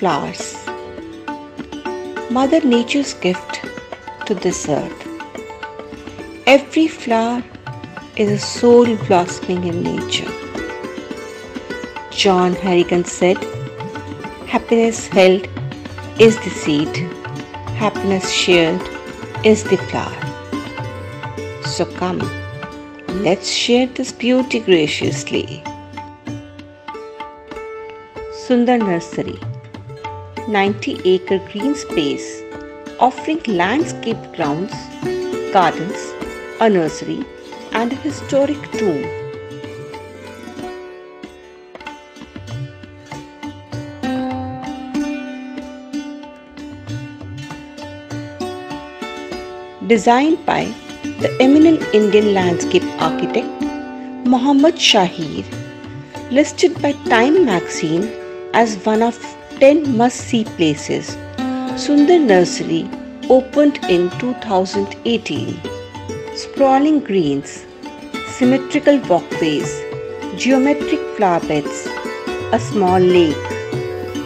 flowers. Mother Nature's gift to this earth. Every flower is a soul blossoming in nature. John Harrigan said, Happiness held is the seed, happiness shared is the flower. So come, let's share this beauty graciously. Sunder Nursery 90 acre green space offering landscape grounds, gardens, a nursery, and a historic tomb. Designed by the eminent Indian landscape architect Mohammad Shaheer, listed by Time magazine as one of 10 must see places, Sunder Nursery opened in 2018. Sprawling greens, symmetrical walkways, geometric flower beds, a small lake,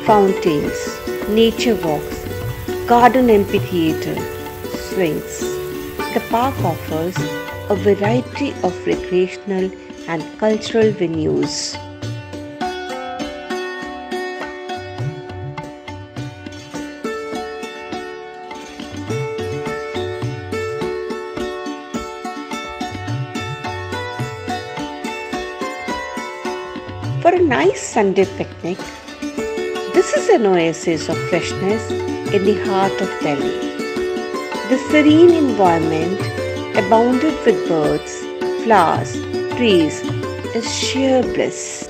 fountains, nature walks, garden amphitheater, swings. The park offers a variety of recreational and cultural venues. For a nice Sunday picnic, this is an oasis of freshness in the heart of Delhi. The serene environment, abounded with birds, flowers, trees, is sheer bliss.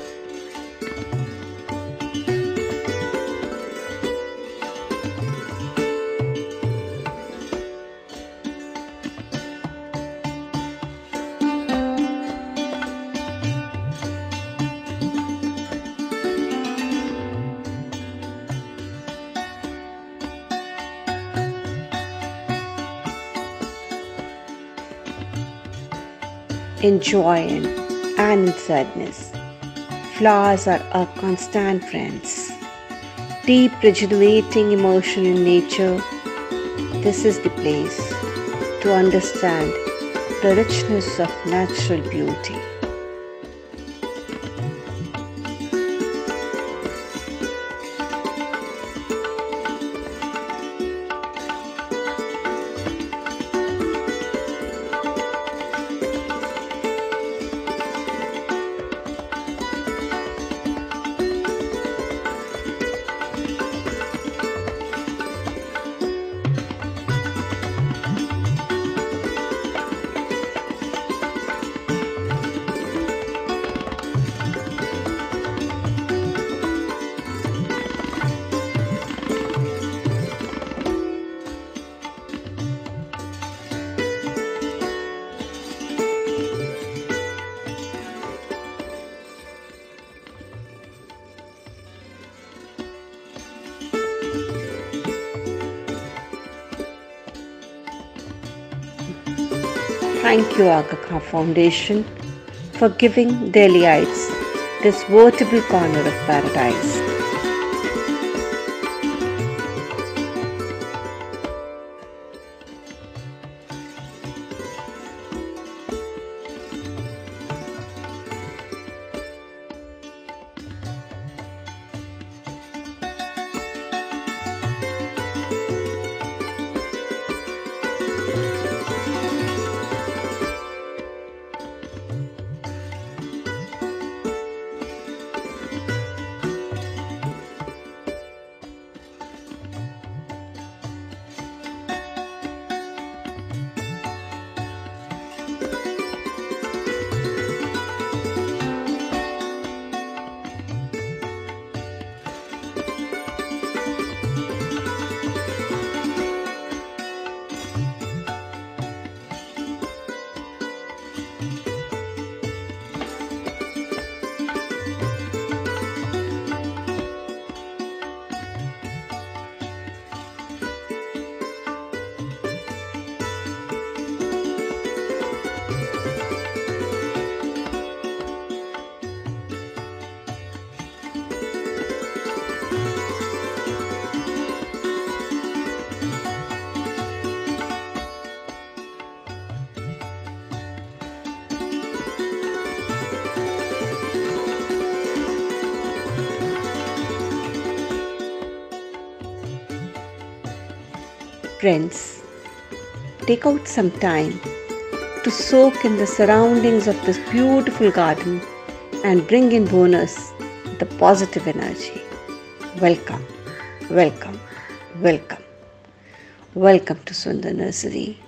In joy and in sadness. Flowers are our constant friends. Deep, rejuvenating emotion in nature. This is the place to understand the richness of natural beauty. Thank you, Aga Khan Foundation, for giving Delhiites this veritable corner of paradise. Friends, take out some time to soak in the surroundings of this beautiful garden and bring in bonus the positive energy. Welcome, welcome, welcome. Welcome to Sunder Nursery.